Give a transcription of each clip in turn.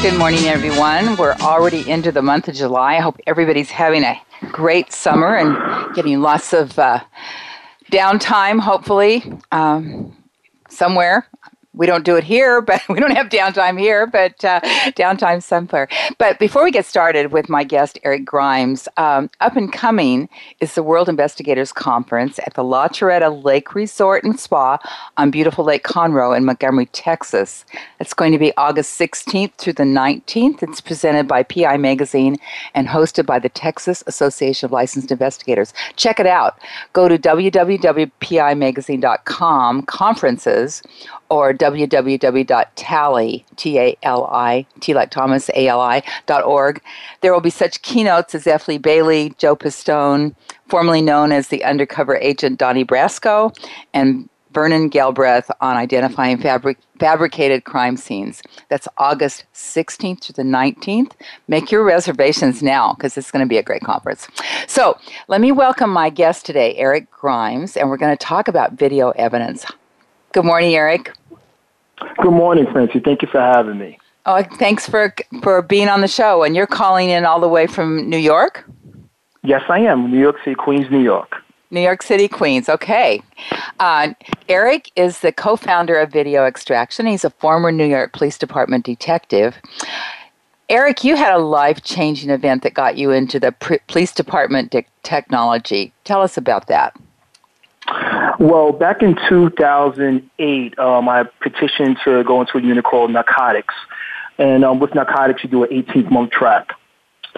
Good morning, everyone. We're already into the month of July. I hope everybody's having a great summer and getting lots of uh, downtime, hopefully, um, somewhere we don't do it here, but we don't have downtime here, but uh, downtime somewhere. But before we get started with my guest, Eric Grimes, um, up and coming is the World Investigators Conference at the La Torretta Lake Resort and Spa on beautiful Lake Conroe in Montgomery, Texas. It's going to be August 16th through the 19th. It's presented by PI Magazine and hosted by the Texas Association of Licensed Investigators. Check it out. Go to www.pimagazine.com conferences or T like Thomas, A-L-I, dot org. There will be such keynotes as F. Lee Bailey, Joe Pistone, formerly known as the undercover agent Donnie Brasco, and Vernon Geberth on identifying fabric, fabricated crime scenes. That's August 16th to the 19th. Make your reservations now because it's going to be a great conference. So let me welcome my guest today, Eric Grimes, and we're going to talk about video evidence. Good morning, Eric. Good morning, Francie. Thank you for having me. Oh, thanks for for being on the show. And you're calling in all the way from New York? Yes, I am. New York City, Queens, New York. New York City, Queens. Okay. Uh, Eric is the co founder of Video Extraction. He's a former New York Police Department detective. Eric, you had a life changing event that got you into the police department de- technology. Tell us about that. Well, back in 2008, um, I petitioned to go into a unit called narcotics. And um, with narcotics, you do an 18 month track.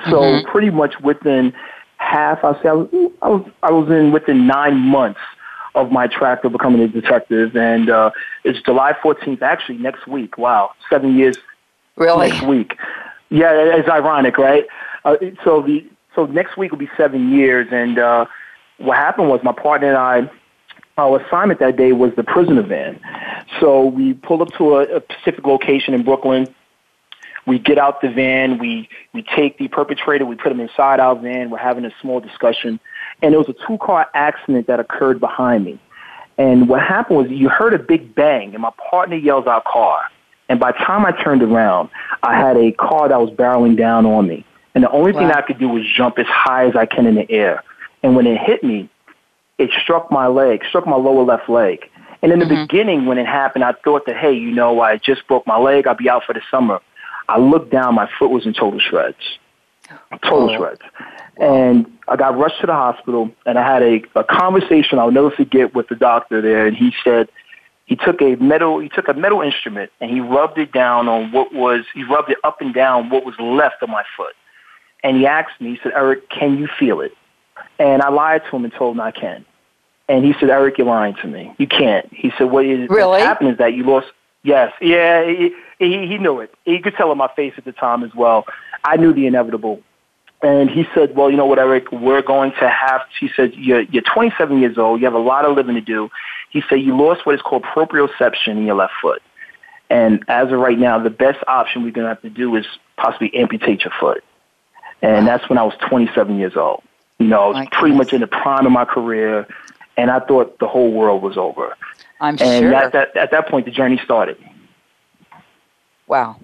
So mm-hmm. pretty much within half, I'll say I was, I was, I was in within nine months of my track of becoming a detective. And uh, it's July 14th, actually next week. Wow, seven years really? next week. Yeah, it's ironic, right? Uh, so the so next week will be seven years, and uh, what happened was my partner and I our assignment that day was the prisoner van. So we pull up to a, a specific location in Brooklyn. We get out the van. We we take the perpetrator. We put him inside our van. We're having a small discussion, and there was a two car accident that occurred behind me. And what happened was you heard a big bang, and my partner yells out car. And by the time I turned around, I had a car that was barreling down on me. And the only wow. thing I could do was jump as high as I can in the air. And when it hit me, it struck my leg, struck my lower left leg. And in the mm-hmm. beginning, when it happened, I thought that, hey, you know, I just broke my leg. I'll be out for the summer. I looked down, my foot was in total shreds. Total oh. shreds. And I got rushed to the hospital, and I had a, a conversation I'll never forget with the doctor there. And he said, he took a metal, he took a metal instrument, and he rubbed it down on what was, he rubbed it up and down what was left of my foot. And he asked me, he said, Eric, can you feel it? And I lied to him and told him I can. And he said, Eric, you're lying to me. You can't. He said, what is really? happened is that you lost. Yes. Yeah. He, he, he knew it. He could tell on my face at the time as well. I knew the inevitable. And he said, well, you know what, Eric, we're going to have, he said, you're, you're 27 years old. You have a lot of living to do. He said, you lost what is called proprioception in your left foot. And as of right now, the best option we're going to have to do is possibly amputate your foot. And that's when I was 27 years old. You know, I was pretty much in the prime of my career and I thought the whole world was over. I'm and sure. And at that, at that point, the journey started. Wow.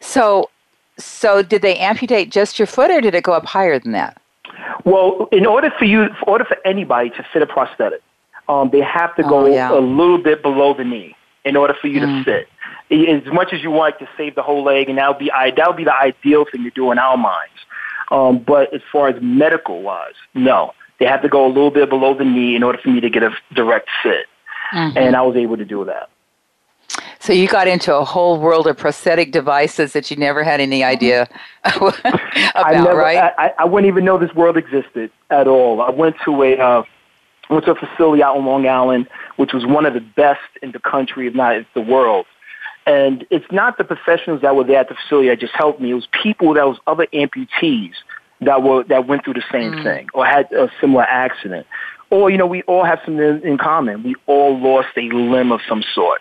So so did they amputate just your foot, or did it go up higher than that? Well, in order for you, in order for anybody to fit a prosthetic, um, they have to go Oh, yeah. a little bit below the knee in order for you Mm. to fit. As much as you want to save the whole leg, and that would be i- that would be the ideal thing to do in our minds. Um, but as far as medical wise, no, they have to go a little bit below the knee in order for me to get a direct fit, Mm-hmm. and I was able to do that. So you got into a whole world of prosthetic devices that you never had any idea about, I never, right? I, I wouldn't even know this world existed at all. I went to a uh, went to a facility out on Long Island, which was one of the best in the country, if not the world. And it's not the professionals that were there at the facility that just helped me. It was people that was other amputees that were that went through the same mm. thing or had a similar accident. Or you know, we all have something in, in common. We all lost a limb of some sort.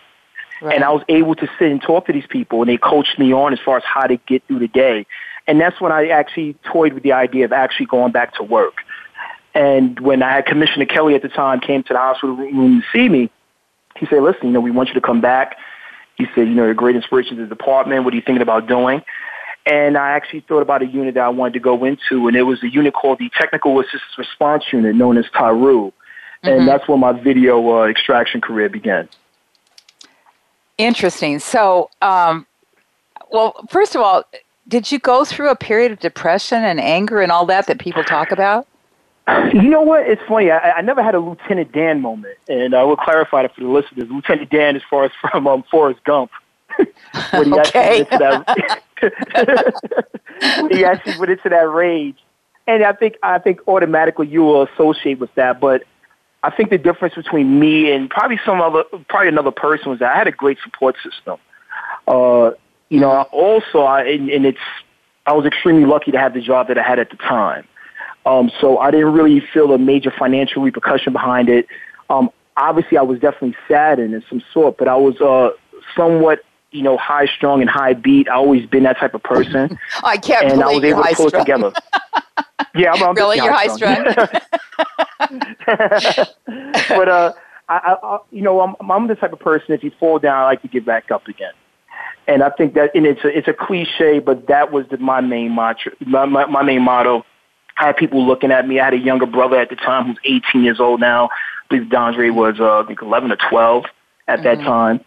Right. And I was able to sit and talk to these people, and they coached me on as far as how to get through the day. And that's when I actually toyed with the idea of actually going back to work. And when I had Commissioner Kelly at the time came to the hospital room to see me, he said, "Listen, you know, we want you to come back." He said, "You know, you're a great inspiration to the department. What are you thinking about doing?" And I actually thought about a unit that I wanted to go into, and it was a unit called the Technical Assistance Response Unit, known as TARU. And that's where my video uh, extraction career began. Interesting. So, um, well, first of all, did you go through a period of depression and anger and all that that people talk about? You know what? It's funny. I, I never had a Lieutenant Dan moment, and I will clarify that for the listeners. Lieutenant Dan, as far as from um, Forrest Gump, when he Okay. actually went into that, he actually went into that rage, and I think I think automatically you will associate with that. But I think the difference between me and probably some other, probably another person was that I had a great support system. Uh, you know, also, I, and, and it's I was extremely lucky to have the job that I had at the time. Um, so I didn't really feel a major financial repercussion behind it. Um, obviously, I was definitely saddened in some sort, but I was uh, somewhat, you know, high strung and high beat. I always been that type of person, I can't and I was believe able to pull it together. Yeah, I'm, I'm Really, you're high strung. but uh, I, I, you know, I'm, I'm the type of person. If you fall down, I like to get back up again. And I think that, and it's a, it's a cliche, but that was the, my main mantra, my, my, my main motto. I had people looking at me. I had a younger brother at the time who's 18 years old now. I believe Dondre was, uh, I think 11 or 12 at that time.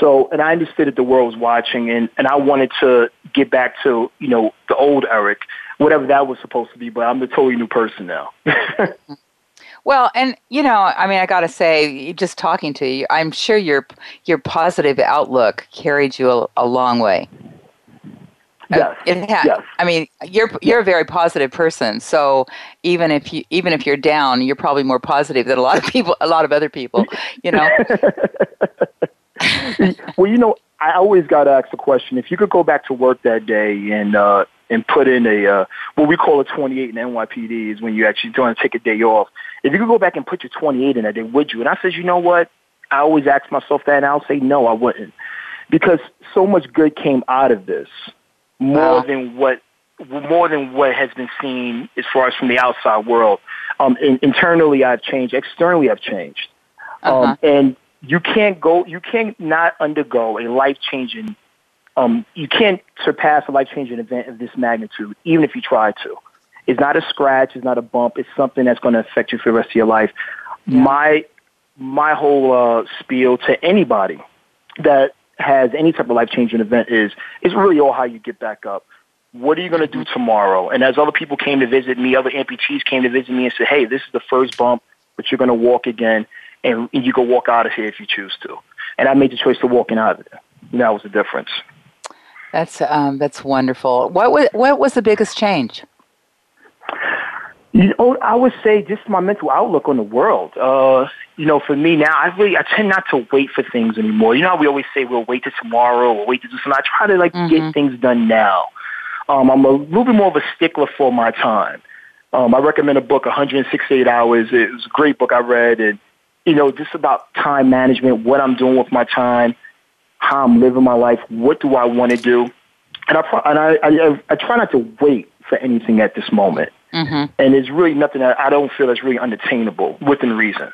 So, and I understood that the world was watching, and, and I wanted to get back to, you know, the old Eric, whatever that was supposed to be, but I'm a totally new person now. Well, and you know, I mean, I got to say, just talking to you, I'm sure your your positive outlook carried you a, a long way. Uh, yes. It yes. I mean, you're you're a very positive person. So even if you even if you're down, you're probably more positive than a lot of people, a lot of other people. You know. well, you know, I always got to ask the question: if you could go back to work that day and uh, and put in a uh, what we call a 28 in NYPD is when you actually want to take a day off. If you could go back and put your 28 in that day, would you? And I said, you know what? I always ask myself that, and I'll say no, I wouldn't, because so much good came out of this, more Wow. than what more than what has been seen as far as from the outside world. Um, in, internally, I've changed. Externally, I've changed. Uh-huh. Um, and you can't go, you can't not undergo a life changing, um, you can't surpass a life changing event of this magnitude, even if you try to. It's not a scratch, it's not a bump, it's something that's going to affect you for the rest of your life. My, my whole uh, spiel to anybody that has any type of life changing event is, is really all how you get back up. What are you going to do tomorrow? And as other people came to visit me, other amputees came to visit me and said, hey, this is the first bump, but you're going to walk again and you can walk out of here if you choose to. And I made the choice to walking out of there. And that was the difference. That's um, that's wonderful. What was what was the biggest change? You know, I would say just my mental outlook on the world. Uh, you know, for me now, I really I tend not to wait for things anymore. You know how we always say we'll wait till tomorrow we'll wait to do something. I try to like get things done now. Um, I'm a little bit more of a stickler for my time. Um, I recommend a book, 168 Hours. It was a great book I read, and you know, just about time management, what I'm doing with my time, how I'm living my life, what do I want to do, and I and I, I I try not to wait for anything at this moment. Mm-hmm. And it's really nothing that I don't feel that's really unattainable within reason.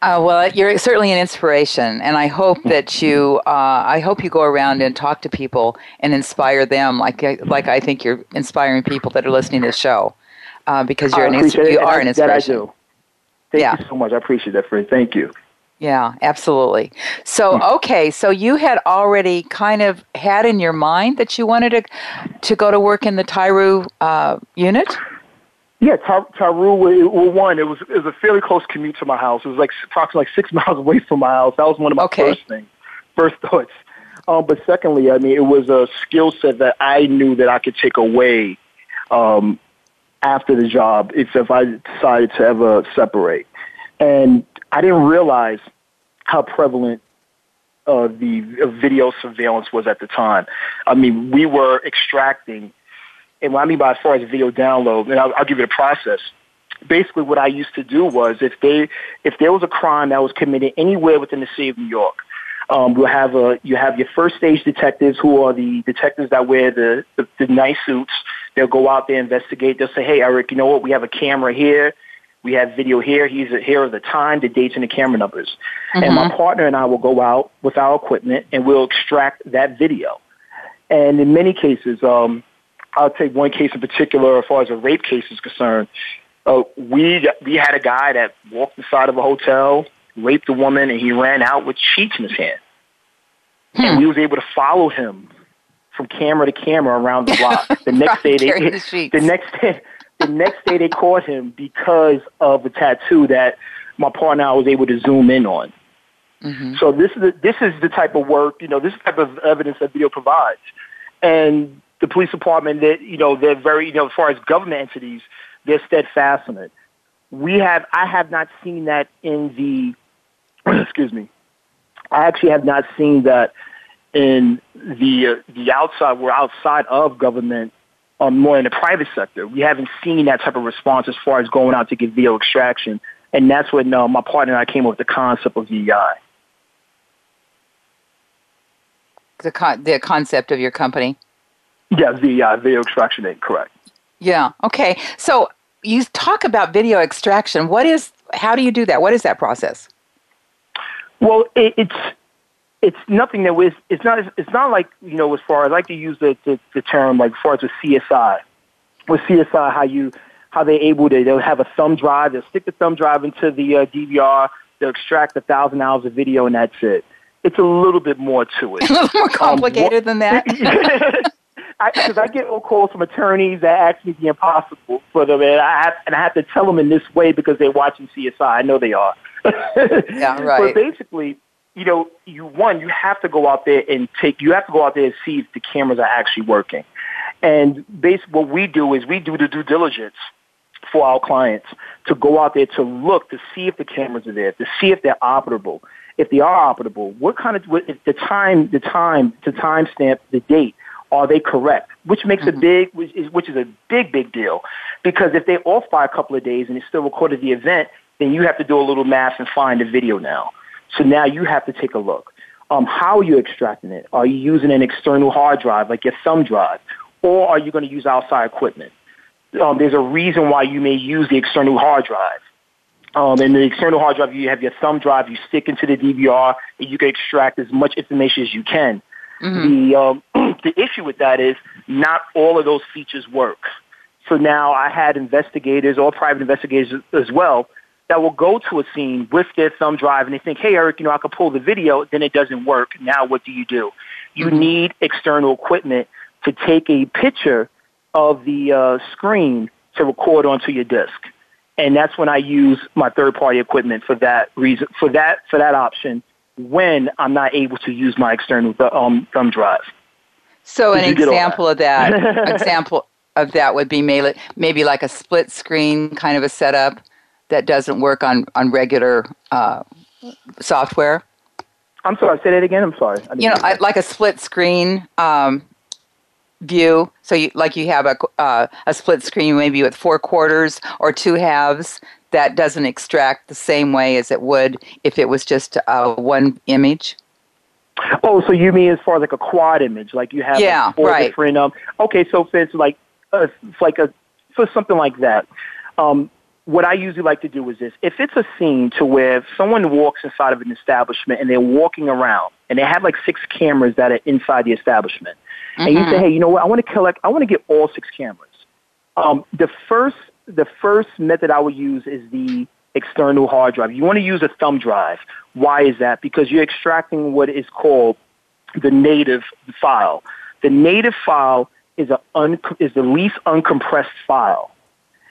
Uh, well, you're certainly an inspiration, and I hope that you. Uh, I hope you go around and talk to people and inspire them, like like I think you're inspiring people that are listening to the show, uh, because you're an you are an inspiration. That I do. Thank yeah. you so much. I appreciate that, friend. Thank you. Yeah, absolutely. So, okay, so you had already kind of had in your mind that you wanted to to go to work in the TARU uh, unit. Yeah, TARU. Well, one, it was it was a fairly close commute to my house. It was like approximately like six miles away from my house. That was one of my okay. first things, first thoughts. Um, but secondly, I mean, it was a skill set that I knew that I could take away um, after the job if if I decided to ever separate. And I didn't realize how prevalent uh, the video surveillance was at the time. I mean, we were extracting, and what I mean by as far as video download, and I'll, I'll give you the process. Basically, what I used to do was if they if there was a crime that was committed anywhere within the city of New York, um, you have a you have your first stage detectives who are the detectives that wear the, the the nice suits. They'll go out there investigate. They'll say, "Hey, Eric, you know what? We have a camera here. We have video here. He's here of the time, the dates, and the camera numbers. Mm-hmm. And my mm-hmm. partner and I will go out with our equipment and we'll extract that video. And in many cases, um, I'll take one case in particular as far as a rape case is concerned. Uh, we we had a guy that walked inside of a hotel, raped a woman, and he ran out with sheets in his hand. Hmm. And we was able to follow him from camera to camera around the block. The next day, they, the, the next day, the next day they caught him because of a tattoo that my partner was able to zoom in on. Mm-hmm. So this is the, this is the type of work, you know, this type of evidence that video provides. And the police department, that you know, they're very, you know, as far as government entities, they're steadfast on it. We have, I have not seen that in the, excuse me, I actually have not seen that in the uh, the outside. We're outside of government um, more in the private sector. We haven't seen that type of response as far as going out to get video extraction. And that's when uh, my partner and I came up with the concept of VEI. The, con- the concept of your company? Yeah, uh, video extraction correct. Yeah, okay. So you talk about video extraction. What is, how do you do that? What is that process? Well, it, it's it's nothing that was it's not it's not like you know as far as I like to use the, the, the term like as far as with CSI with CSI how you how they're able to they'll have a thumb drive they'll stick the thumb drive into the uh, DVR they'll extract a thousand hours of video and that's it. It's a little bit more to it. A little more complicated um, than that. Because I, I, get calls from attorneys that ask me the impossible for them and I have, and I have to tell them in this way because they're watching CSI I know they are. Yeah right. But basically you know, you one, you have to go out there and take, you have to go out there and see if the cameras are actually working. And basically what we do is we do the due diligence for our clients to go out there to look to see if the cameras are there, to see if they're operable. If they are operable, what kind of what, the time, the time, the timestamp, the date, are they correct? Which makes mm-hmm. a big, which is, which is a big, big deal. Because if they're off by a couple of days and they still recorded the event, then you have to do a little math and find the video now. So now you have to take a look. Um, how are you extracting it? Are you using an external hard drive like your thumb drive? Or are you going to use outside equipment? Um, there's a reason why you may use the external hard drive. Um, and the external hard drive, you have your thumb drive, you stick into the DVR, and you can extract as much information as you can. Mm-hmm. The, um, the issue with that is not all of those features work. So now I had investigators or private investigators as well that will go to a scene with their thumb drive and they think, hey, Eric, you know, I could pull the video, then it doesn't work. Now what do you do? You mm-hmm. need external equipment to take a picture of the uh, screen to record onto your disk. And that's when I use my third party equipment for that reason, for that, for that option when I'm not able to use my external um, thumb drive. So an example that? of that, example of that would be maybe like a split screen kind of a setup that doesn't work on on regular uh, software? I'm sorry. Say that again. I'm sorry. You know, I, like a split screen um, view. So, you, like you have a uh, a split screen, maybe with four quarters or two halves, that doesn't extract the same way as it would if it was just uh, one image. Oh, so you mean as far as like a quad image, like you have yeah, like four right. different um. Okay, so if it's like uh, it's like a for something like that, um, what I usually like to do is this. If it's a scene to where someone walks inside of an establishment and they're walking around and they have like six cameras that are inside the establishment, mm-hmm. and you say, mm-hmm. hey, you know what, I want to collect, I want to get all six cameras. Um, the first, the first method I would use is the external hard drive. You want to use a thumb drive. Why is that? Because you're extracting what is called the native file. The native file is, a un- is the least uncompressed file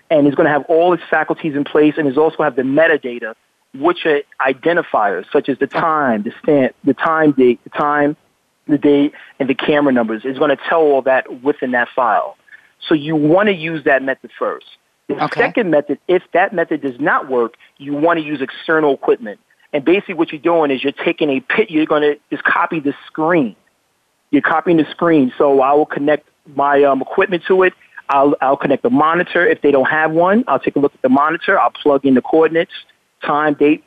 and it's going to have all its faculties in place and it's also have the metadata, which are identifiers such as the time, the stamp, the time date, the time, the date, and the camera numbers. It's going to tell all that within that file. So you want to use that method first. The okay. second method, if that method does not work, you want to use external equipment. And basically what you're doing is you're taking a pit, you're going to just copy the screen. You're copying the screen. So I will connect my um, equipment to it I'll, I'll connect the monitor. If they don't have one, I'll take a look at the monitor. I'll plug in the coordinates, time, date,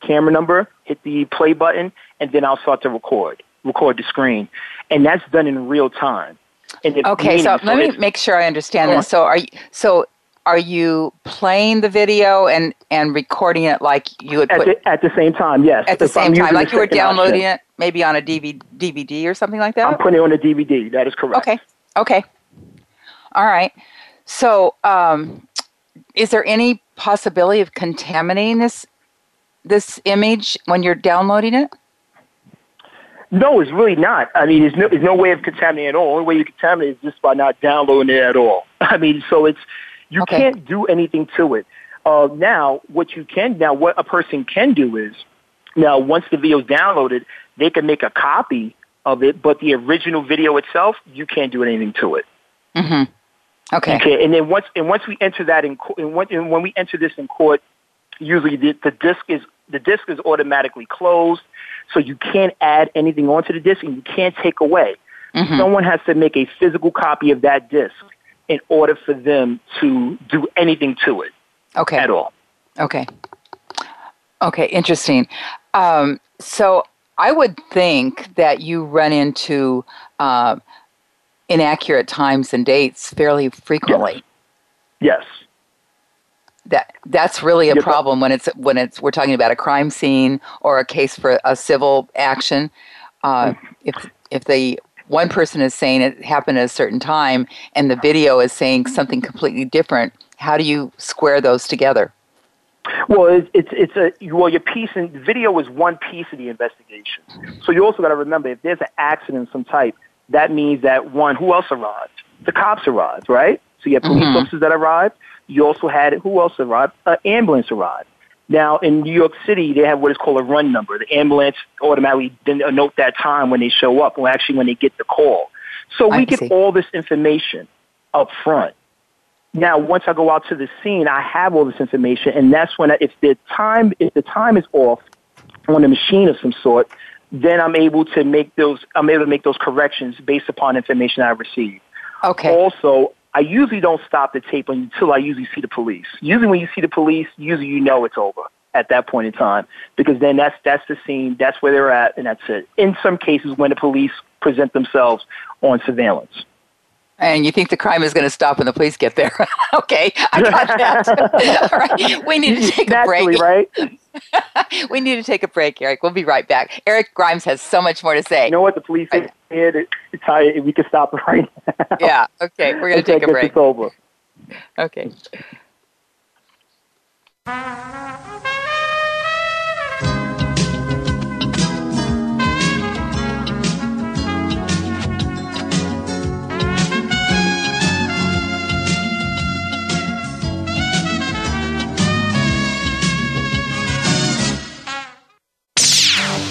camera number, hit the play button, and then I'll start to record, record the screen. And that's done in real time. okay, so, let me make sure I understand this. So are you, so are you playing the video and, and recording it like you would put at the, at the same time? Yes, at the same time, like you were downloading option. it maybe on a DVD, DVD or something like that. I'm putting it on a DVD. That is correct. Okay, okay, all right. So, um, is there any possibility of contaminating this this image when you're downloading it? No, it's really not. I mean, there's no, there's no way of contaminating at all. The only way you contaminate is just by not downloading it at all. I mean, so it's you okay. can't do anything to it. Uh, now, what you can now, what a person can do is now once the video is downloaded, they can make a copy of it, but the original video itself, you can't do anything to it. Mm-hmm. Okay. Okay. And then once and once we enter that in and, when, we enter this in court, usually the, the disc is the disc is automatically closed, so you can't add anything onto the disc and you can't take away. Mm-hmm. Someone has to make a physical copy of that disc in order for them to do anything to it. Okay. At all. Okay. Okay. Interesting. Um, so I would think that you run into uh, inaccurate times and dates fairly frequently. Yes. That that's really a yes. problem when it's when it's we're talking about a crime scene or a case for a civil action. Uh, mm-hmm. if if the one person is saying it happened at a certain time and the video is saying something completely different, how do you square those together? Well, it's it's, it's a well your piece and video is one piece of the investigation. So you also got to remember if there's an accident of some type, that means that one, who else arrived? The cops arrived, right? So you have police mm-hmm. officers that arrived. You also had who else arrived? An ambulance arrived. Now in New York City, they have what is called a run number. The ambulance automatically note that time when they show up, or actually when they get the call. So we get all this information up front. Now, once I go out to the scene, I have all this information, and that's when I, if the time if the time is off on a machine of some sort, then I'm able to make those I'm able to make those corrections based upon information I receive. Okay. Also, I usually don't stop the tape until I usually see the police. Usually when you see the police, usually you know it's over at that point in time because then that's that's the scene, that's where they're at and that's it. In some cases when the police present themselves on surveillance. And you think the crime is going to stop when the police get there. okay, I got that. All right, we need to take a break. right? we need to take a break, Eric. We'll be right back. Eric Grimes has so much more to say. You know what? The police are here to tell we can stop it right now. Yeah, okay. We're going to take a break. over. Okay.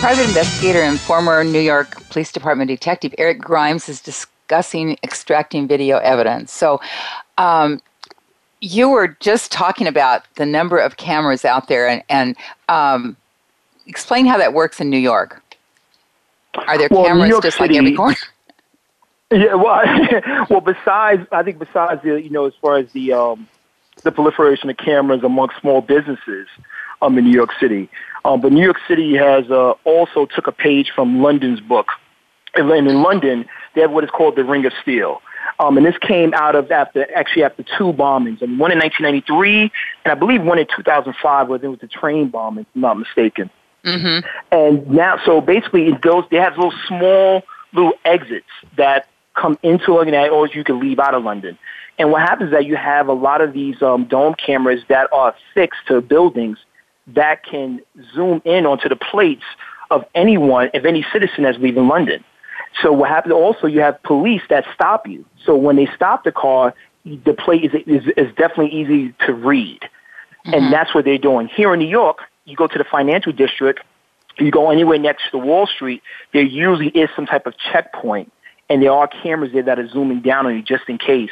Private investigator and former New York Police Department detective Eric Grimes is discussing extracting video evidence. So, um, you were just talking about the number of cameras out there, and, and um, explain how that works in New York. Are there Well, cameras just like City- every corner? Yeah, well, well, besides, I think besides the, you know, as far as the um, the proliferation of cameras among small businesses um, in New York City, um, but New York City has uh, also took a page from London's book, and in London they have what is called the Ring of Steel. Um, and this came out of after actually after two bombings, and one in 1993, and I believe one in 2005, where there was a train bombing, if I'm not mistaken. And now, so basically, it goes. They have little small little exits that come into London, or you can leave out of London. And what happens is that you have a lot of these um, dome cameras that are fixed to buildings that can zoom in onto the plates of anyone, of any citizen that's leaving London. So what happens? Also, you have police that stop you. So when they stop the car, the plate is is, is definitely easy to read, and mm-hmm. that's what they're doing here in New York. You go to the financial district, you go anywhere next to Wall Street, there usually is some type of checkpoint, and there are cameras there that are zooming down on you just in case.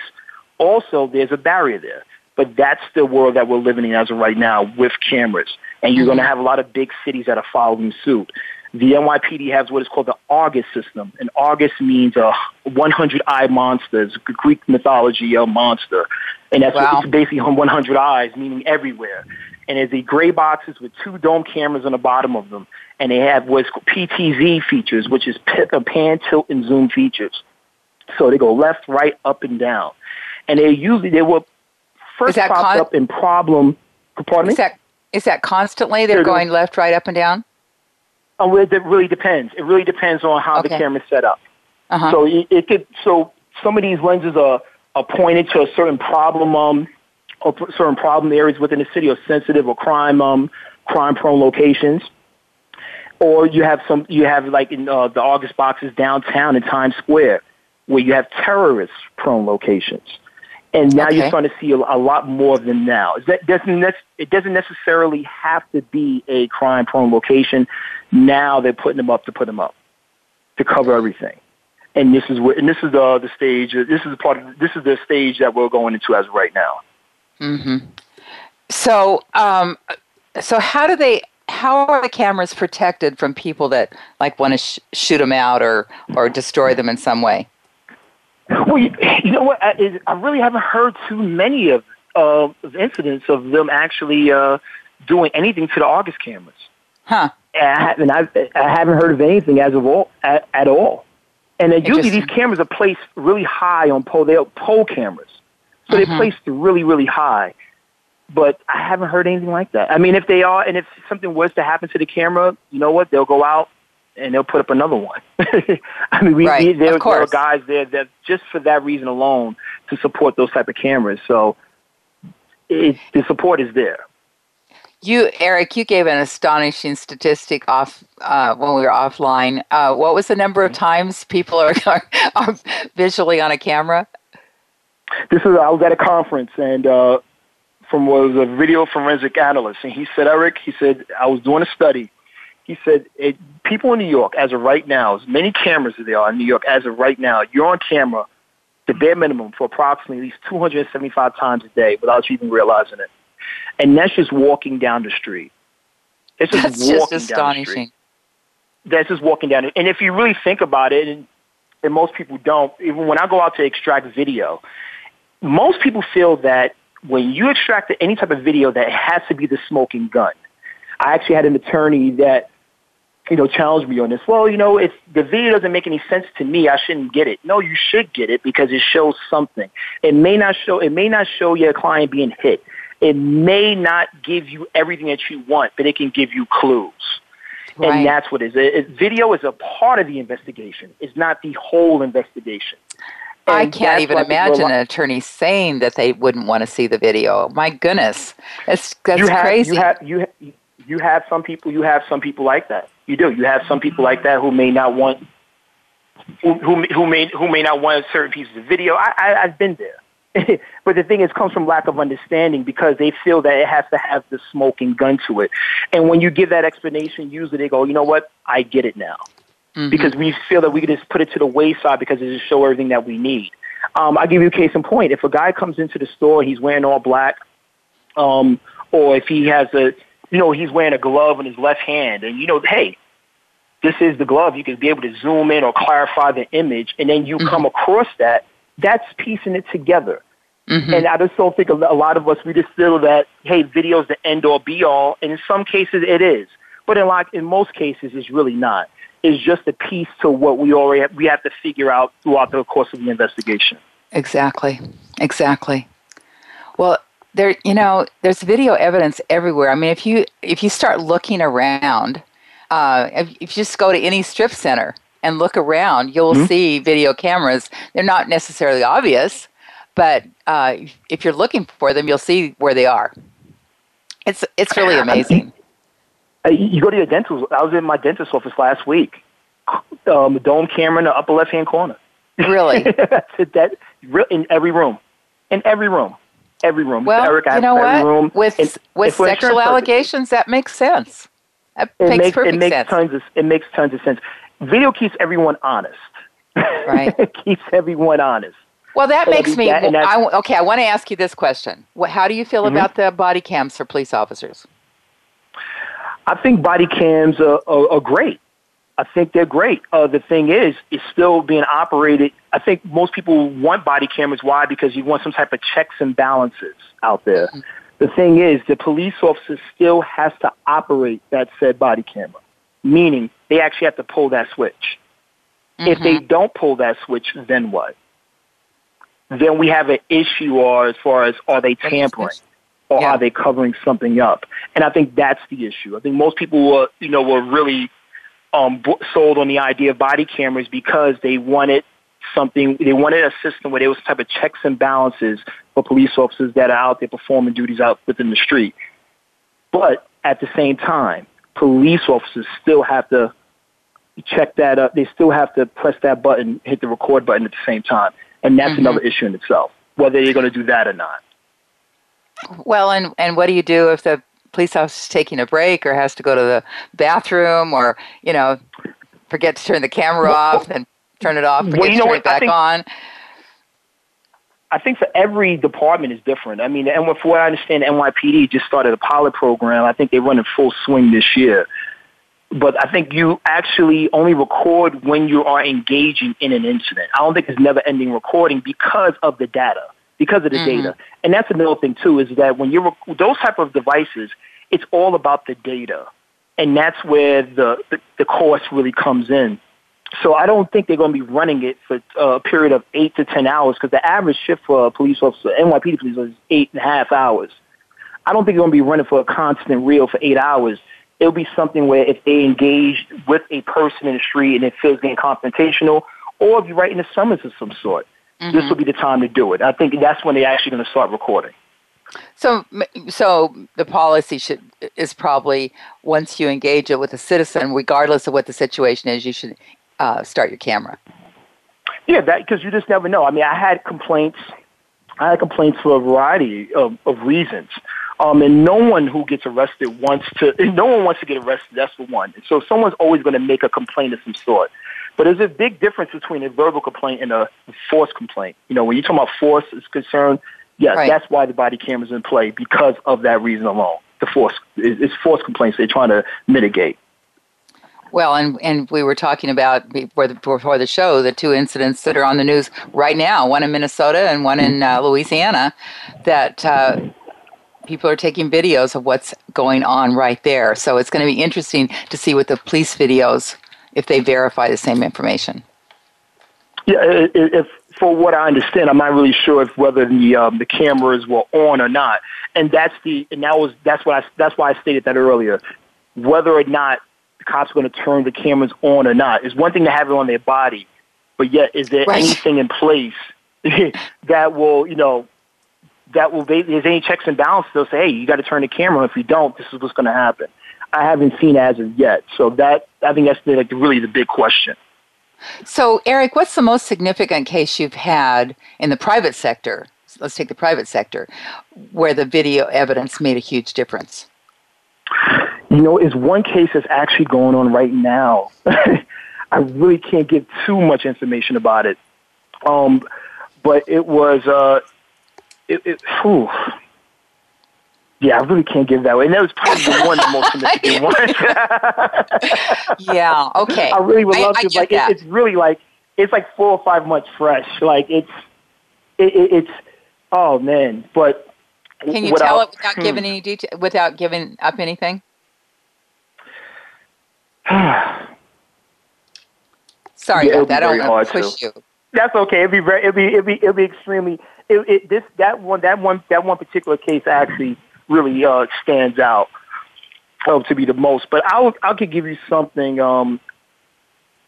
Also, there's a barrier there, but that's the world that we're living in as of right now with cameras, and you're going to have a lot of big cities that are following suit. The NYPD has what is called the Argus system, and Argus means a 100 eye monster. It's Greek mythology a monster, and that's Wow. it's basically 100 eyes, meaning everywhere. And it's the gray boxes with two dome cameras on the bottom of them, and they have what's called PTZ features, which is uh, pan, tilt, and zoom features. So they go left, right, up, and down, and they usually they will first that con- up in problem. Pardon me. Is that is that constantly they're going left, right, up, and down? Oh, well, it really depends. It really depends on how the Okay. camera's set up. Uh-huh. So it, it could. So some of these lenses are, are pointed to a certain problem, um, or p- certain problem areas within the city, or sensitive or crime, um, crime-prone locations. Or you have some. You have like in uh, the Argus boxes downtown in Times Square, where you have terrorist-prone locations. And now Okay. you're starting to see a, a lot more of them now. Is That doesn't nec- it doesn't necessarily have to be a crime-prone location. Now they're putting them up to put them up to cover everything. And this is where, and this is the the stage. This is the part. Of, this is the stage that we're going into as of right now. Hmm. So, um, so how do they? How are the cameras protected from people that like want to sh- shoot them out or or destroy them in some way? Well, you, you know what? I, is- I really haven't heard too many of uh, of incidents of them actually uh, doing anything to the Argus cameras. Huh? I haven't. I, I haven't heard of anything as of all at, at all. And then usually these cameras are placed really high on pole. They're pole cameras, so they're placed really, really high. But I haven't heard anything like that. I mean, if they are, and if something was to happen to the camera, you know what? They'll go out and they'll put up another one. I mean, we, Right, we there, there are guys there that just for that reason alone to support those type of cameras. So it, the support is there. You, Eric, you gave an astonishing statistic off uh, when we were offline. Uh, what was the number of times people are, are, are, visually on a camera? This is I was at a conference and uh, from was a video forensic analyst, and he said, Eric, he said I was doing a study. He said it, people in New York, as of right now, as many cameras as there are in New York, as of right now, you're on camera the bare minimum for approximately at least 275 times a day without you even realizing it. And that's just walking down the street. It's just that's walking just astonishing. That's just walking down. And if you really think about it, and, and most people don't, even when I go out to extract video, most people feel that when you extract any type of video, that it has to be the smoking gun. I actually had an attorney that you know, challenge me on this. Well, you know, if the video doesn't make any sense to me, I shouldn't get it. No, you should get it because it shows something. It may not show, it may not show your client being hit. It may not give you everything that you want, but it can give you clues. Right. And that's what it is. It, it, video is a part of the investigation. It's not the whole investigation. And I can't even imagine an attorney saying that they wouldn't want to see the video. My goodness, it's that's you have, crazy. You have you you have some people. You have some people like that. You do. You have some people like that who may not want who who, who may who may not want certain pieces of video. I, I I've been there. but the thing is, comes from lack of understanding because they feel that it has to have the smoking gun to it. And when you give that explanation, usually they go, you know what, I get it now. Mm-hmm. Because we feel that we can just put it to the wayside because it just show everything that we need. Um, I'll give you a case in point. If a guy comes into the store, he's wearing all black, um, or if he has a you know, he's wearing a glove in his left hand, and you know, hey, this is the glove. You can be able to zoom in or clarify the image, and then you mm-hmm. come across that. That's piecing it together. Mm-hmm. And I just don't think a lot of us we just feel that hey, video's the end all be all, and in some cases it is, but in like in most cases it's really not. It's just a piece to what we already have, we have to figure out throughout the course of the investigation. Exactly, exactly. Well, there you know there's video evidence everywhere. I mean if you if you start looking around uh, if, if, you just go to any strip center and look around you'll mm-hmm. see video cameras. They're not necessarily obvious but uh, if you're looking for them you'll see where they are. It's it's really amazing. you go to your dental i was in my dentist's office last week. Um, dome camera in the upper left hand corner. Really? That in every room. In every room every room. Well, Eric, you know what? Room. With and, with sexual allegations, that makes sense. That it makes, makes perfect it makes sense. Tons of, it makes tons of sense. Video keeps everyone honest. Right. it keeps everyone honest. Well, that makes me. That, I, okay, I want to ask you this question. How do you feel mm-hmm. about the body cams for police officers? I think body cams are, are, are great. I think they're great. Uh, the thing is, it's still being operated. I think most people want body cameras. Why? Because you want some type of checks and balances out there. Mm-hmm. The thing is, the police officer still has to operate that said body camera, meaning they actually have to pull that switch. Mm-hmm. If they mm-hmm. don't pull that switch, then what? Then we have an issue or as far as are they tampering? Or yeah. are they covering something up? And I think that's the issue. I think most people were, you know, were really um, sold on the idea of body cameras because they wanted something, they wanted a system where there was type of checks and balances for police officers that are out there performing duties out within the street. But at the same time, police officers still have to check that up. They still have to press that button, hit the record button at the same time. And that's mm-hmm. another issue in itself, whether you're going to do that or not. Well, and, and what do you do if the police officer is taking a break or has to go to the bathroom or you know forget to turn the camera off and turn it off forget well, you know to turn what? it back think, on I think for every department is different. I mean, and for what I understand, NYPD just started a pilot program. I think they run in full swing this year. But I think you actually only record when you are engaging in an incident. I don't think it's never ending recording because of the data because of the mm-hmm. data. And that's another thing too is that when you're those type of devices, it's all about the data, and that's where the the, the cost really comes in. So I don't think they're going to be running it for a period of eight to ten hours because the average shift for a police officer, NYPD police officer, is eight and a half hours. I don't think they're going to be running for a constant reel for eight hours. It'll be something where if they engage with a person in the street and it feels getting confrontational, or if you're writing a summons of some sort, mm-hmm. this will be the time to do it. I think that's when they're actually going to start recording. So, so the policy should is probably once you engage it with a citizen, regardless of what the situation is, you should uh, start your camera. Yeah, that because you just never know. I mean, I had complaints. I had complaints for a variety of, of reasons. Um, and no one who gets arrested wants to. No one wants to get arrested. That's the one. So someone's always going to make a complaint of some sort. But there's a big difference between a verbal complaint and a force complaint. You know, when you talk about force is concerned, yes, right. that's why the body camera's in play because of that reason alone. The force it's force complaints they're trying to mitigate. Well, and and we were talking about before the, before the show the two incidents that are on the news right now, one in Minnesota and one in uh, Louisiana, that uh, people are taking videos of what's going on right there. So it's going to be interesting to see what the police videos if they verify the same information. Yeah, if for what I understand, I'm not really sure if whether the um, the cameras were on or not, and that's the and that was that's what I that's why I stated that earlier. Whether or not cops are going to turn the cameras on or not It's one thing to have it on their body, but yet is there right. anything in place that will you know that will if there's any checks and balances they'll say hey you got to turn the camera on. if you don't this is what's going to happen. I haven't seen as of yet, so that I think that's the, like really the big question. So, Eric, what's the most significant case you've had in the private sector? Let's take the private sector, where the video evidence made a huge difference. You know, is one case that's actually going on right now. I really can't give too much information about it. Um, but it was, uh, it, it whew, yeah, I really can't give that away. And that was probably the one the most significant one. yeah, okay. I really would love I, to. I like, it, it's really like it's like four or five months fresh. Like it's it, it, it's oh man. But can you tell it without hmm. giving any detail, without giving up anything? Sorry yeah, about that. I don't want to push to. you. That's okay. It'd be very. It'd be. It'd be. It'd be extremely. It, it, this that one that one that one particular case actually really uh, stands out uh, to be the most. But I'll I could give you something. Um,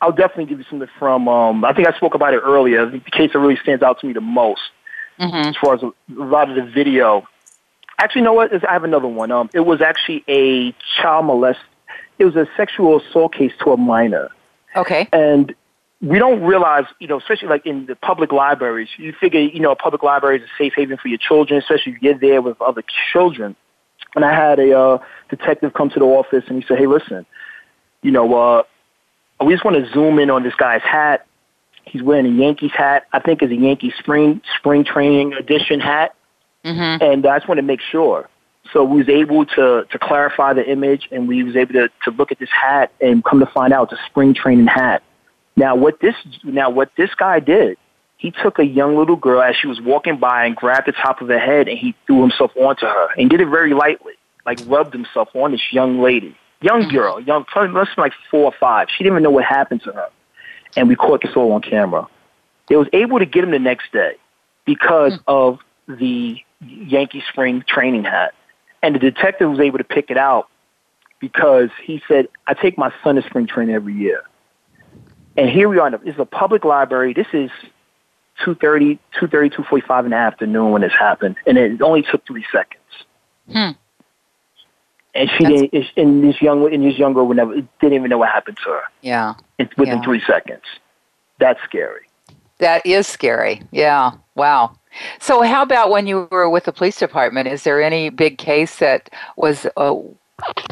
I'll definitely give you something from. Um, I think I spoke about it earlier. The case that really stands out to me the most, mm-hmm. as far as a, a lot of the video. Actually, you know what? I have another one. Um, it was actually a child molest. It was a sexual assault case to a minor. Okay. And we don't realize, you know, especially like in the public libraries, you figure, you know, a public library is a safe haven for your children, especially if you're there with other children. And I had a uh, detective come to the office and he said, hey, listen, you know, uh, we just want to zoom in on this guy's hat. He's wearing a Yankees hat. I think it's a Yankee spring spring training edition hat. Mm-hmm. And I just want to make sure. So we was able to to clarify the image, and we was able to to look at this hat and come to find out it's a spring training hat. Now what this now what this guy did, he took a young little girl as she was walking by and grabbed the top of her head and he threw himself onto her and did it very lightly, like rubbed himself on this young lady, young girl, young, less than like four or five. She didn't even know what happened to her, and we caught this all on camera. They was able to get him the next day because mm-hmm. of the Yankee spring training hat, and the detective was able to pick it out because he said, "I take my son to spring training every year." And here we are. This is a public library. This is 2.30, 2.30, 2.45 in the afternoon when this happened. And it only took three seconds. Hmm. And she That's, didn't, and this young, and this young girl would never, didn't even know what happened to her. Yeah. It's within yeah. three seconds. That's scary. That is scary. Yeah. Wow. So, how about when you were with the police department? Is there any big case that was uh,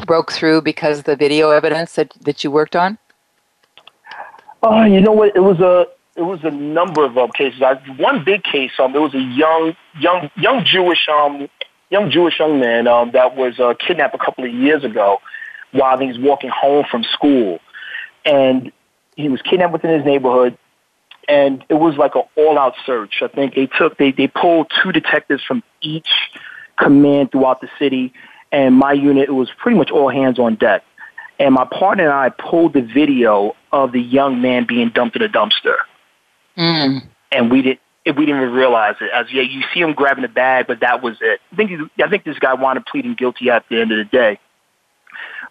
broke through because the video evidence that, that you worked on? Oh, you know what? It was a it was a number of um, cases. I, one big case, um, it was a young young young Jewish um young Jewish young man um that was uh, kidnapped a couple of years ago while he was walking home from school, and he was kidnapped within his neighborhood. And it was like an all-out search. I think they took they they pulled two detectives from each command throughout the city, and my unit it was pretty much all hands on deck and my partner and I pulled the video of the young man being dumped in a dumpster. Mm. And we didn't we didn't even realize it. As yeah, you see him grabbing the bag, but that was it. I think I think this guy wanted pleading guilty at the end of the day.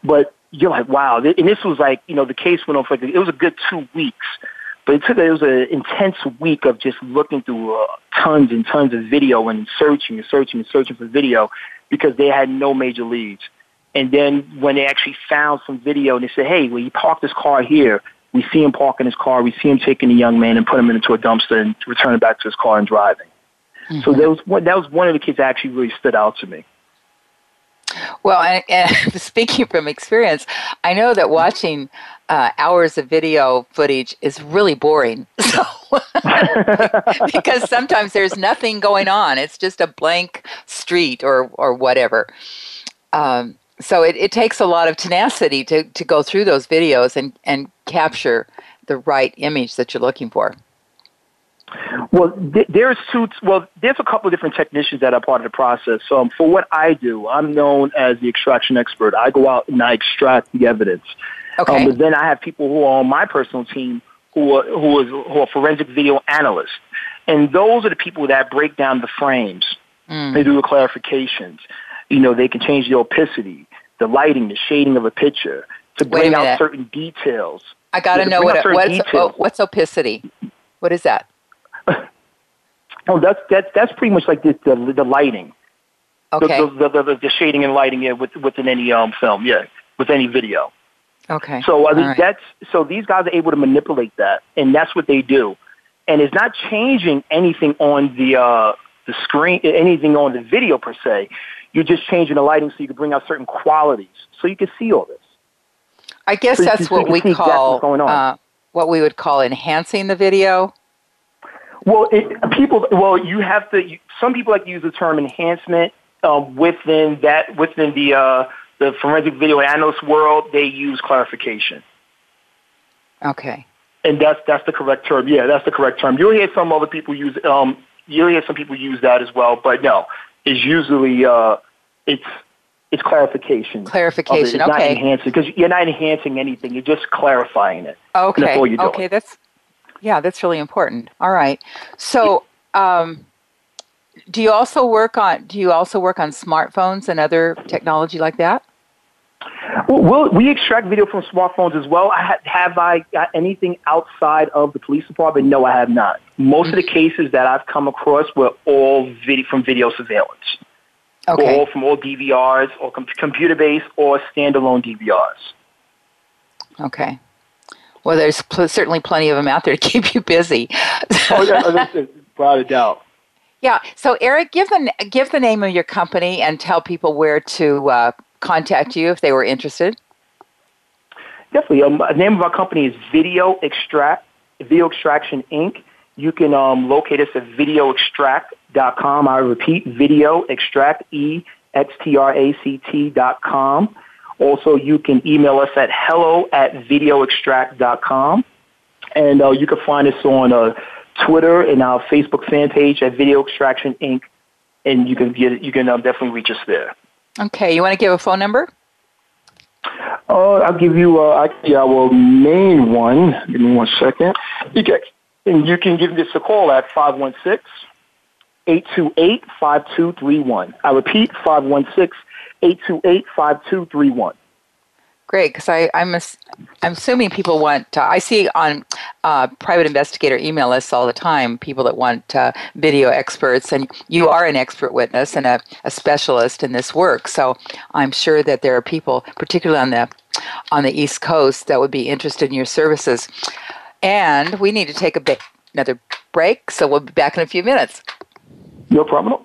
But you're like, wow, and this was like you know the case went on for like, it was a good two weeks But it took it was an intense week of just looking through uh, tons and tons of video and searching and searching and searching for video because they had no major leads. And then when they actually found some video and they said, "Hey, well, he parked his car here. We see him parking his car. We see him taking the young man and put him into a dumpster and return him back to his car and driving." Mm-hmm. So that was one, that was one of the kids that actually really stood out to me. Well, and, and speaking from experience, I know that watching uh, hours of video footage is really boring. So, because sometimes there's nothing going on, it's just a blank street or or whatever. Um, so it, it takes a lot of tenacity to, to go through those videos and, and capture the right image that you're looking for. Well, th- there's two. Well, there's a couple of different technicians that are part of the process. So, um, for what I do, I'm known as the extraction expert. I go out and I extract the evidence. Okay. Um, but then I have people who are on my personal team who are, who, is, who are forensic video analysts, and those are the people that break down the frames. Mm. They do the clarifications. You know, they can change the opacity, the lighting, the shading of a picture to bring out certain details. I got to know what what's, oh, what's opacity. What is that? oh, that's that's that's pretty much like the the, the lighting. Okay. The, the, the, the, shading and lighting, yeah, with, within any um film, yeah, with any video. Okay. So I right. that's so these guys are able to manipulate that, and that's what they do, and it's not changing anything on the uh, the screen, anything on the video per se. You're just changing the lighting so you can bring out certain qualities, so you can see all this. I guess so that's what we call uh, what we would call enhancing the video. Well, it, people. Well, you have to. You, some people like to use the term enhancement um, within that within the uh, the forensic video analyst world. They use clarification. Okay. And that's that's the correct term. Yeah, that's the correct term. You'll hear some other people use. Um, you'll hear some people use that as well, but no, it's usually uh, it's it's clarification. Clarification. It's okay. Not enhancing because you're not enhancing anything. You're just clarifying it. Okay. That's all you're doing. Okay. That's yeah, that's really important. All right. So, um, do you also work on do you also work on smartphones and other technology like that? Well, we extract video from smartphones as well. I have, have I got anything outside of the police department? No, I have not. Most of the cases that I've come across were all video, from video surveillance. Okay. All from all DVRs or com- computer based or standalone DVRs. Okay. Well, there's pl- certainly plenty of them out there to keep you busy. oh yeah, without a doubt. Yeah. So, Eric, give the give the name of your company and tell people where to uh, contact you if they were interested. Definitely. Um, the name of our company is Video Extract, Video Extraction Inc. You can um, locate us at videoextract.com. I repeat, Video Extract, E X T R A C T dot com. Also, you can email us at hello at videoextract.com. And uh, you can find us on uh, Twitter and our Facebook fan page at Video Extraction Inc. And you can you can um, definitely reach us there. Okay, you want to give a phone number? Uh, I'll give you uh, our main one. Give me one second. Can, and you can give this a call at 516 828 5231. I repeat, 516 828 5231. Great, because I'm I'm assuming people want. To, I see on uh, private investigator email lists all the time people that want uh, video experts, and you are an expert witness and a, a specialist in this work. So I'm sure that there are people, particularly on the on the East Coast, that would be interested in your services. And we need to take a bit another break, so we'll be back in a few minutes. No problem.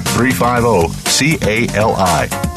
350-CALI.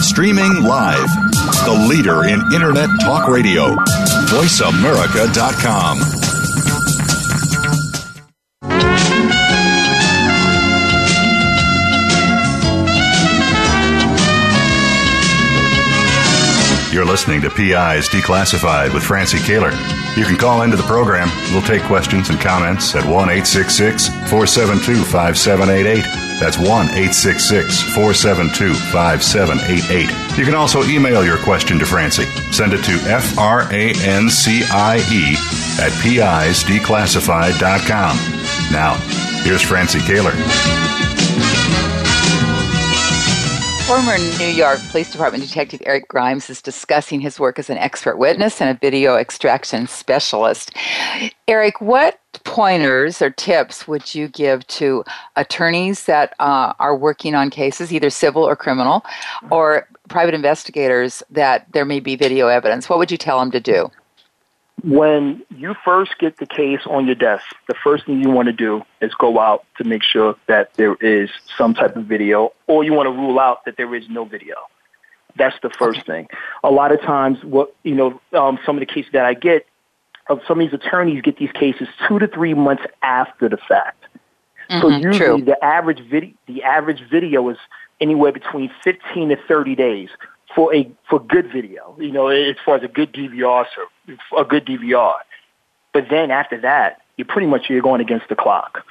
Streaming live, the leader in Internet Talk Radio, VoiceAmerica.com. You're listening to PI's Declassified with Francie Koehler. You can call into the program. We'll take questions and comments at 1 866 472 5788. That's 1 866 472 5788. You can also email your question to Francie. Send it to F R A N C I E at PIsDeclassified.com. Now, here's Francie Koehler. Former New York Police Department Detective Eric Grimes is discussing his work as an expert witness and a video extraction specialist. Eric, what pointers or tips would you give to attorneys that uh, are working on cases, either civil or criminal, or private investigators that there may be video evidence? What would you tell them to do? When you first get the case on your desk, the first thing you want to do is go out to make sure that there is some type of video, or you want to rule out that there is no video. That's the first thing. A lot of times, what you know, um, some of the cases that I get, of some of these attorneys get these cases two to three months after the fact. Mm-hmm, so usually, true. the average video, the average video is anywhere between 15 to 30 days for a for good video. You know, as far as a good DVR, a good DVR. But then after that, you pretty much you're going against the clock.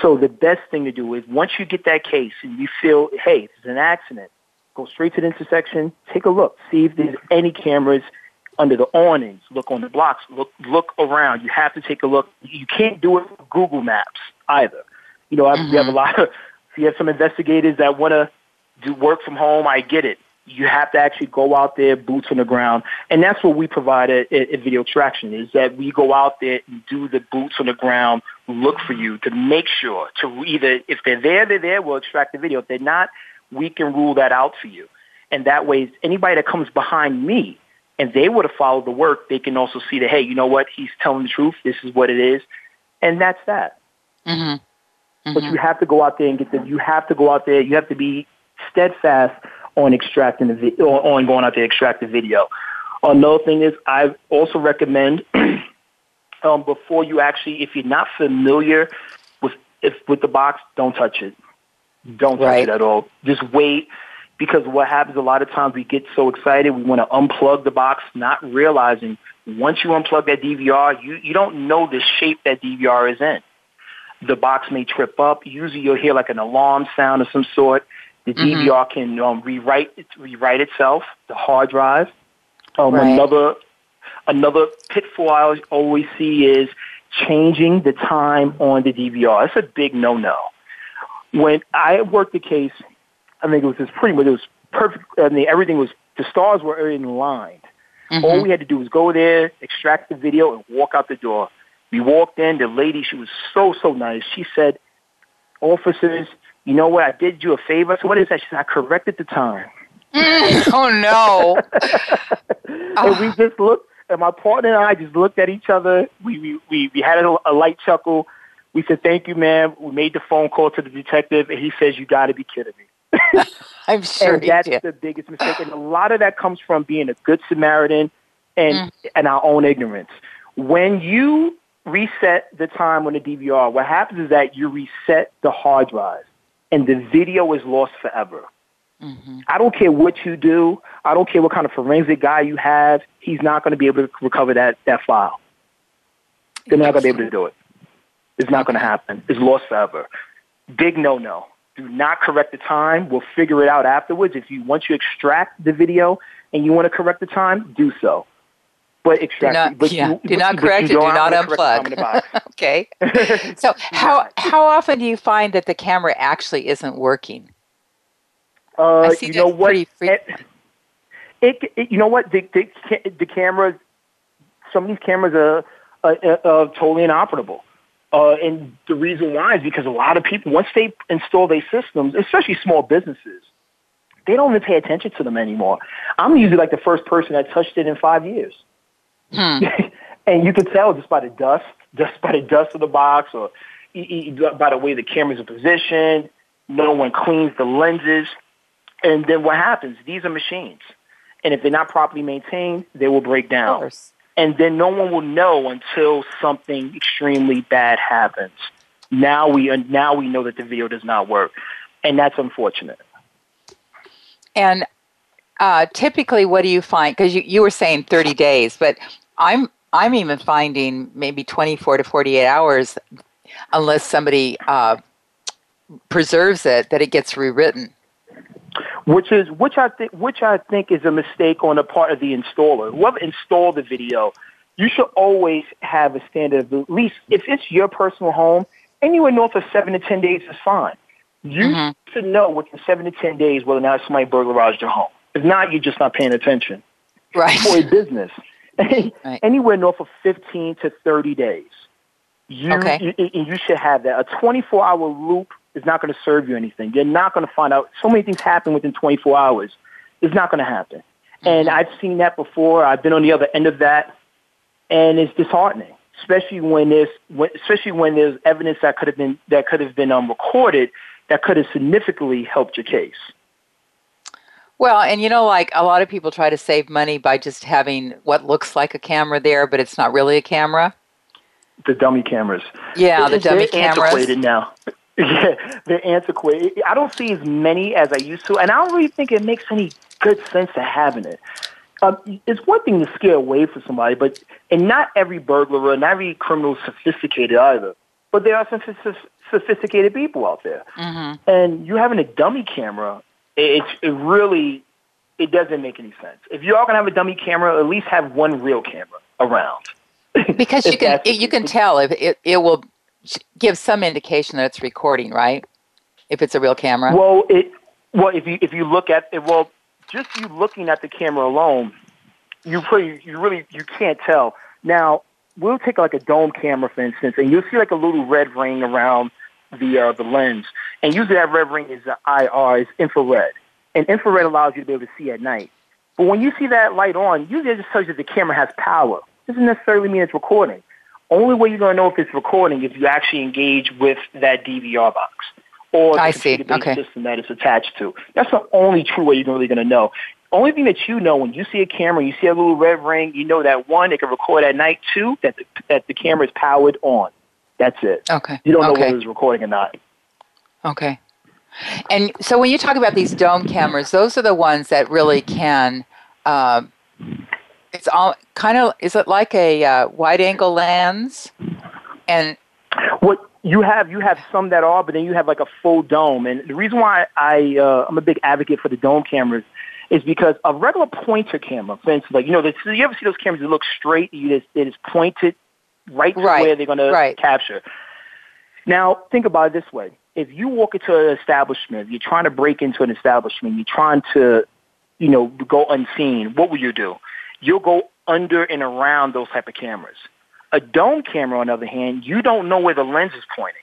So the best thing to do is once you get that case and you feel, hey, it's an accident, go straight to the intersection, take a look, see if there's any cameras under the awnings, look on the blocks, look look around. You have to take a look. You can't do it with Google Maps either. You know, mm-hmm. we have a lot of, if you have some investigators that want to do work from home. I get it you have to actually go out there, boots on the ground, and that's what we provide at, at, Video Extraction is that we go out there and do the boots on the ground, look for you to make sure to either if they're there, they're there. We'll extract the video. If they're not, we can rule that out for you, and that way, anybody that comes behind me and they would have followed the work, they can also see that hey, you know what, he's telling the truth. This is what it is, and that's that. Mm-hmm. Mm-hmm. But you have to go out there and get the. You have to go out there. You have to be steadfast on extracting the vi- on going out to extract the video. Another thing is I also recommend um, before you actually, if you're not familiar with if with the box, don't touch it. Don't touch right. it at all. Just wait because what happens a lot of times we get so excited we want to unplug the box, not realizing once you unplug that DVR, you you don't know the shape that DVR is in. The box may trip up. Usually you'll hear like an alarm sound of some sort. The mm-hmm. DVR can um, rewrite rewrite itself. The hard drive. Um, right. Another another pitfall I always see is changing the time on the DVR. That's a big no no. When I worked the case, I think it was just pretty much it was perfect. I mean, everything was the stars were in line. Mm-hmm. All we had to do was go there, extract the video, and walk out the door. We walked in. The lady, she was so so nice. She said, "Officers, you know what? I did you a favor. So what is that? She said, I corrected the time. Mm, oh no! and we just looked, and my partner and I just looked at each other. We we we, we had a, a light chuckle. We said, "Thank you, ma'am." We made the phone call to the detective, and he says, "You got to be kidding me." I'm sure. and that's the biggest mistake, and a lot of that comes from being a good Samaritan and mm. and our own ignorance. When you reset the time on the DVR, what happens is that you reset the hard drive and the video is lost forever. Mm-hmm. I don't care what you do. I don't care what kind of forensic guy you have. He's not going to be able to recover that, that file. They're not going to be able to do it. It's not going to happen. It's lost forever. Big no no. Do not correct the time. We'll figure it out afterwards. If you once you extract the video and you want to correct the time, do so. But extract. Do not, but yeah, you, do not correct it. Do not have the correct time in the unplug. okay. So how how often do you find that the camera actually isn't working? Uh, I see you know what? pretty It, it, you know what? The, the, the cameras, some of these cameras are, are, are totally inoperable. Uh, and the reason why is because a lot of people, once they install their systems, especially small businesses, they don't even pay attention to them anymore. I'm usually like the first person that touched it in five years. Hmm. and you can tell just by the dust, just by the dust of the box, or by the way the cameras are positioned. No one cleans the lenses, and then what happens? These are machines, and if they're not properly maintained, they will break down. And then no one will know until something extremely bad happens. Now we now we know that the video does not work, and that's unfortunate. And uh, typically, what do you find? Because you, you were saying 30 days, but I'm I'm even finding maybe 24 to 48 hours, unless somebody uh, preserves it, that it gets rewritten. which is which I think which I think is a mistake on the part of the installer. Whoever installed the video, you should always have a standard of at least if it's your personal home, anywhere north of seven to ten days is fine. You Mhm. should know within seven to ten days whether or not somebody burglarized your home. If not, you're just not paying attention Right. for a business. Right. Anywhere north of fifteen to thirty days. You, Okay. you, you should have that. A 24 hour loop is not going to serve you anything. You're not going to find out. So many things happen within 24 hours. It's not going to happen. And I've seen that before. I've been on the other end of that, and it's disheartening, especially when there's, when, especially when there's evidence that could have been that could have been um, recorded that could have significantly helped your case. Well, and you know, like a lot of people try to save money by just having what looks like a camera there, but it's not really a camera. The dummy cameras. Yeah, the They're dummy antiquated now. Yeah, they're antiquated. I don't see as many as I used to, and I don't really think it makes any good sense to having it. Um, it's one thing to scare away from somebody, but and not every burglar and not every criminal is sophisticated either. But there are some sophisticated people out there, hmm and you having a dummy camera, it, it really it doesn't make any sense. If you are all gonna have a dummy camera, at least have one real camera around. Because you can you can tell if it, it will give some indication that it's recording, right? If it's a real camera. Well, it well if you if you look at it, well, just you looking at the camera alone, you pretty you really you can't tell. Now we'll take like a dome camera for instance, and you'll see like a little red ring around the uh, the lens, and usually that red ring is uh, the IR, is infrared, and infrared allows you to be able to see at night. But when you see that light on, usually it just tells you that the camera has power. Doesn't necessarily mean it's recording. Only way you're going to know if it's recording is if you actually engage with that DVR box or the I see. Okay. system that it's attached to. That's the only true way you're really going to know. Only thing that you know when you see a camera, you see a little red ring, you know that one, it can record at night. Two, that the, that the camera is powered on. That's it. Okay. You don't know okay. whether it's recording or not. Okay. And so when you talk about these dome cameras, those are the ones that really can. Um, it's all kind of. Is it like a uh, wide-angle lens? And What you have, you have some that are, but then you have like a full dome. And the reason why I uh, I'm a big advocate for the dome cameras is because a regular pointer camera, for instance, like you know, the, you ever see those cameras that look straight? You just it is pointed right to Right, where they're going to capture. Now, think about it this way: if you walk into an establishment, you're trying to break into an establishment, you're trying to, you know, go unseen. What will you do? You'll go under and around those type of cameras. A dome camera, on the other hand, you don't know where the lens is pointing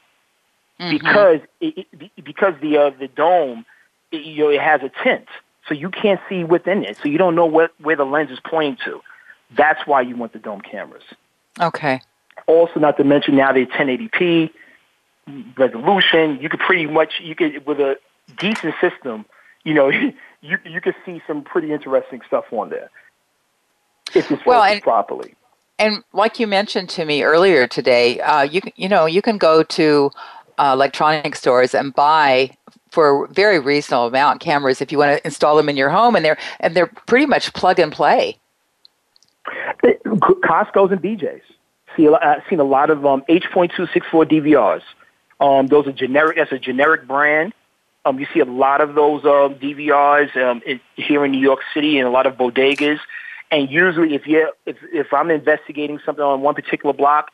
Mhm. because it, it, because the uh, the dome it, you know, it has a tint, so you can't see within it, so you don't know what where the lens is pointing to. That's why you want the dome cameras. okay. Also, not to mention now they're 1080p resolution. You could pretty much you could with a decent system, you know, you you could see some pretty interesting stuff on there if it's Well, and- properly. And like you mentioned to me earlier today, uh, you you know you can go to uh, electronic stores and buy for a very reasonable amount cameras if you want to install them in your home, and they're and they're pretty much plug and play. Costco's and BJ's. See, I've seen a lot of um, H.264 DVRs. Um, those are generic. That's a generic brand. Um, you see a lot of those um, DVRs um, in, here in New York City and a lot of bodegas. And usually, if you if if I'm investigating something on one particular block,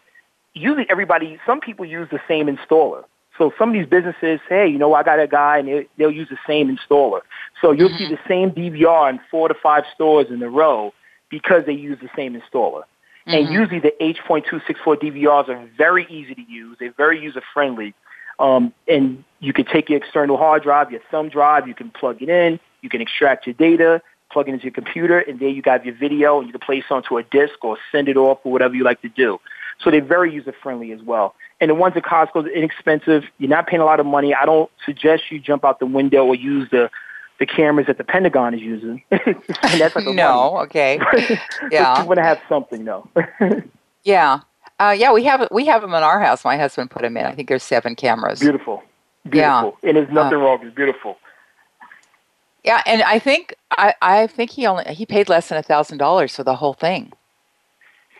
usually everybody, some people use the same installer. So some of these businesses, hey, you know, I got a guy, and they, they'll use the same installer. So you'll mm-hmm. see the same DVR in four to five stores in a row because they use the same installer. Mm-hmm. And usually the H.264 DVRs are very easy to use. They're very user friendly. Um, and you can take your external hard drive, your thumb drive, you can plug it in, you can extract your data, plug it into your computer, and there you got your video, and you can place it onto a disk or send it off or whatever you like to do. So they're very user friendly as well. And the ones at Costco are inexpensive. You're not paying a lot of money. I don't suggest you jump out the window or use the the cameras that the Pentagon is using. that's like no, okay, yeah. You want to have something though. yeah, uh, yeah. We have we have them in our house. My husband put them in. I think there's seven cameras. Beautiful, beautiful, yeah. and there's nothing uh, wrong. It's beautiful. Yeah, and I think I, I think he only he paid less than a thousand dollars for the whole thing.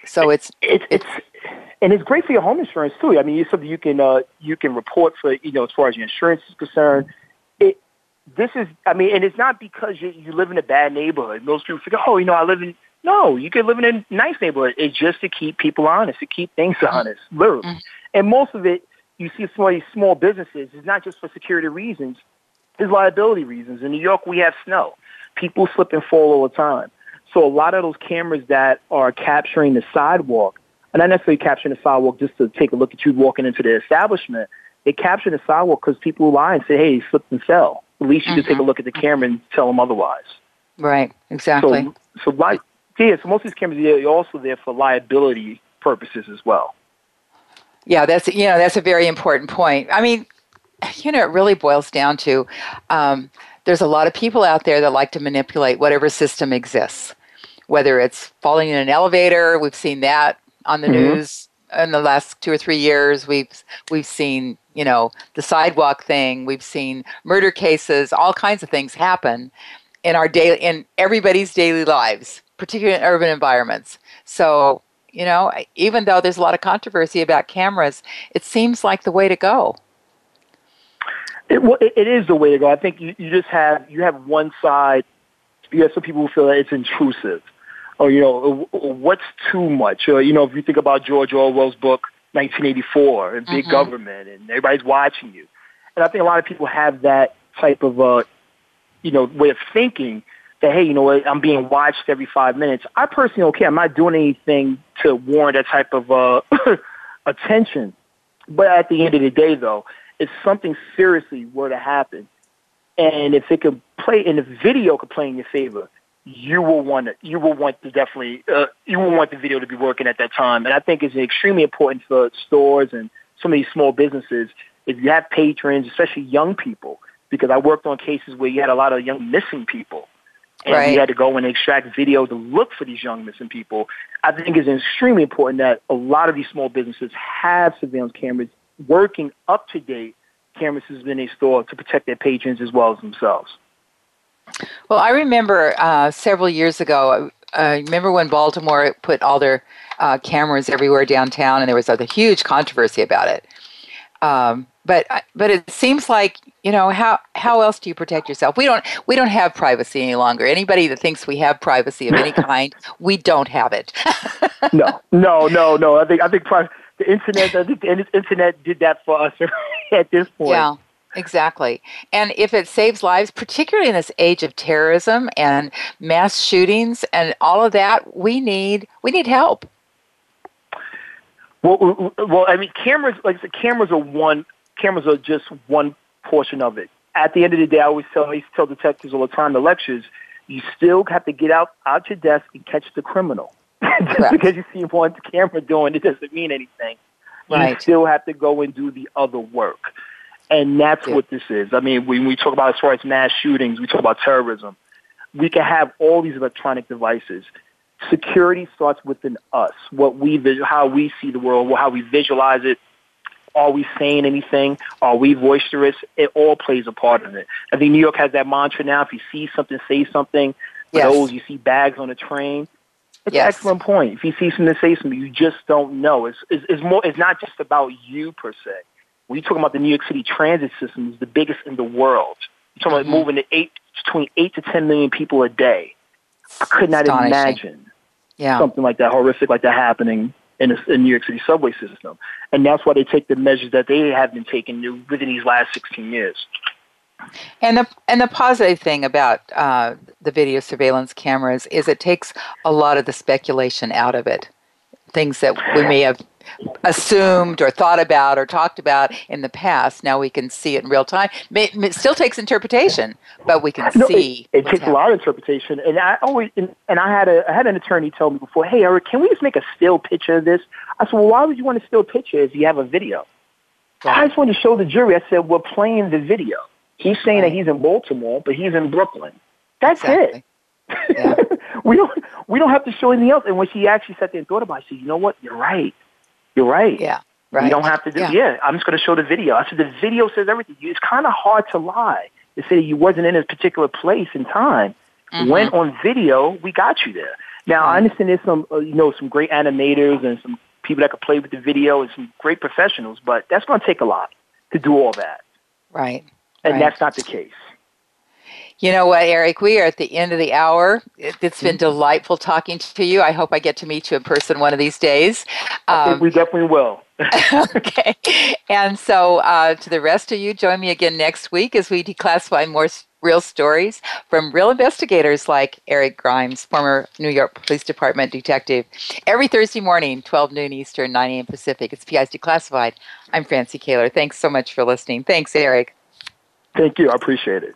So it's it's it's and it's great for your home insurance too. I mean, it's something you can uh, you can report for you know as far as your insurance is concerned. This is I mean, and it's not because you you live in a bad neighborhood. Most people think, oh, you know, I live in no, you could live in a nice neighborhood. It's just to keep people honest, to keep things mm-hmm. honest, literally. Mm-hmm. And most of it, you see some of these small businesses, it's not just for security reasons it's liability reasons. In New York, we have snow. People slip and fall all the time. So a lot of those cameras that are capturing the sidewalk, and not necessarily capturing the sidewalk just to take a look at you walking into the establishment, they capture the sidewalk because people lie and say, hey, he slipped and fell. At least you mm-hmm. just take a look at the camera and tell them otherwise. Right, exactly. So, so, like, yeah, so most of these cameras are also there for liability purposes as well. Yeah, that's you know that's a very important point. I mean, you know, it really boils down to um, there's a lot of people out there that like to manipulate whatever system exists, whether it's falling in an elevator. We've seen that on the mm-hmm. news in the last two or three years. We've we've seen you know the sidewalk thing. We've seen murder cases. All kinds of things happen in our daily in everybody's daily lives, particularly in urban environments. So you know, even though there's a lot of controversy about cameras, it seems like the way to go. It, it, is the way to go. I think you, you just have you have one side. You have some people who feel that it's intrusive, or you know, what's too much. Or you know, if you think about George Orwell's book 1984 and big mm-hmm. government, and everybody's watching you, and I think a lot of people have that type of uh, you know way of thinking that hey, you know what, I'm being watched every five minutes. I personally okay. I'm not doing anything to warrant that type of uh, attention. But at the end of the day, though, if something seriously were to happen, and if it could play, and the video could play in your favor, you will want to, you will want to definitely, uh, you will want the video to be working at that time. And I think it's extremely important for stores and some of these small businesses if you have patrons, especially young people, because I worked on cases where you had a lot of young missing people. And right. we had to go and extract video to look for these young missing people. I think it's extremely important that a lot of these small businesses have surveillance cameras working up to date cameras in a store to protect their patrons as well as themselves. Well, I remember uh, several years ago. I uh, remember when Baltimore put all their uh, cameras everywhere downtown, and there was a huge controversy about it. Um, but but it seems like you know how how else do you protect yourself? We don't we don't have privacy any longer. Anybody that thinks we have privacy of any kind, we don't have it. no, no, no, no. I think I think pri- the internet, the internet did that for us at this point. Yeah. Exactly. And if it saves lives, particularly in this age of terrorism and mass shootings and all of that, we need we need help. Well, well, I mean, cameras like the cameras are one. Cameras are just one portion of it. At the end of the day, I always tell I used to tell detectives all the time the lectures. You still have to get out out your desk and catch the criminal. Just because you see him on the camera doing it doesn't mean anything. Right. You still have to go and do the other work. And that's yeah. what this is. I mean, when we talk about as far as mass shootings, we talk about terrorism. We can have all these electronic devices. Security starts within us. What we how we see the world, how we visualize it. Are we saying anything? Are we boisterous? It all plays a part in it. I think New York has that mantra now. If you see something, say something. For yes. those you see bags on a train, it's yes. an excellent point. If you see something, say something. You just don't know. It's, it's, it's more. It's not just about you per se. When you talk about the New York City transit system, it's the biggest in the world. You're talking mm-hmm. about moving to eight between eight to ten million people a day. I could not imagine yeah. something like that horrific like that happening in a, in New York City subway system, and that's why they take the measures that they have been taking within these last 16 years. And the and the positive thing about uh, the video surveillance cameras is it takes a lot of the speculation out of it. Things that we may have assumed or thought about or talked about in the past. Now we can see it in real time. It still takes interpretation, but we can no, see. It, it takes happening. a lot of interpretation, and I always and, and I had a I had an attorney tell me before, "Hey, Eric, can we just make a still picture of this?" I said, "Well, why would you want a still picture if you have a video?" Right. I just wanted to show the jury. I said, "We're playing the video." He's saying right. that he's in Baltimore, but he's in Brooklyn. That's exactly. it. Yeah. we don't we don't have to show anything else. And when she actually sat there and thought about it, she said, you know what? You're right. You're right. Yeah. Right. You don't have to do. Yeah. yeah I'm just going to show the video. I said the video says everything. It's kind of hard to lie to say you wasn't in a particular place in time. Mm-hmm. When on video, we got you there. Now mm-hmm. I understand there's some uh, you know some great animators and some people that could play with the video and some great professionals, but that's going to take a lot to do all that. Right. And right. that's not the case. You know what, Eric? We are at the end of the hour. It, has been delightful talking to you. I hope I get to meet you in person one of these days. Um, we definitely will. okay. And so, uh, to the rest of you, join me again next week as we declassify more real stories from real investigators like Eric Grimes, former New York Police Department detective. Every Thursday morning, 12 noon Eastern, 9 a.m. Pacific. It's PIs Declassified. I'm Francie Koehler. Thanks so much for listening. Thanks, Eric. Thank you. I appreciate it.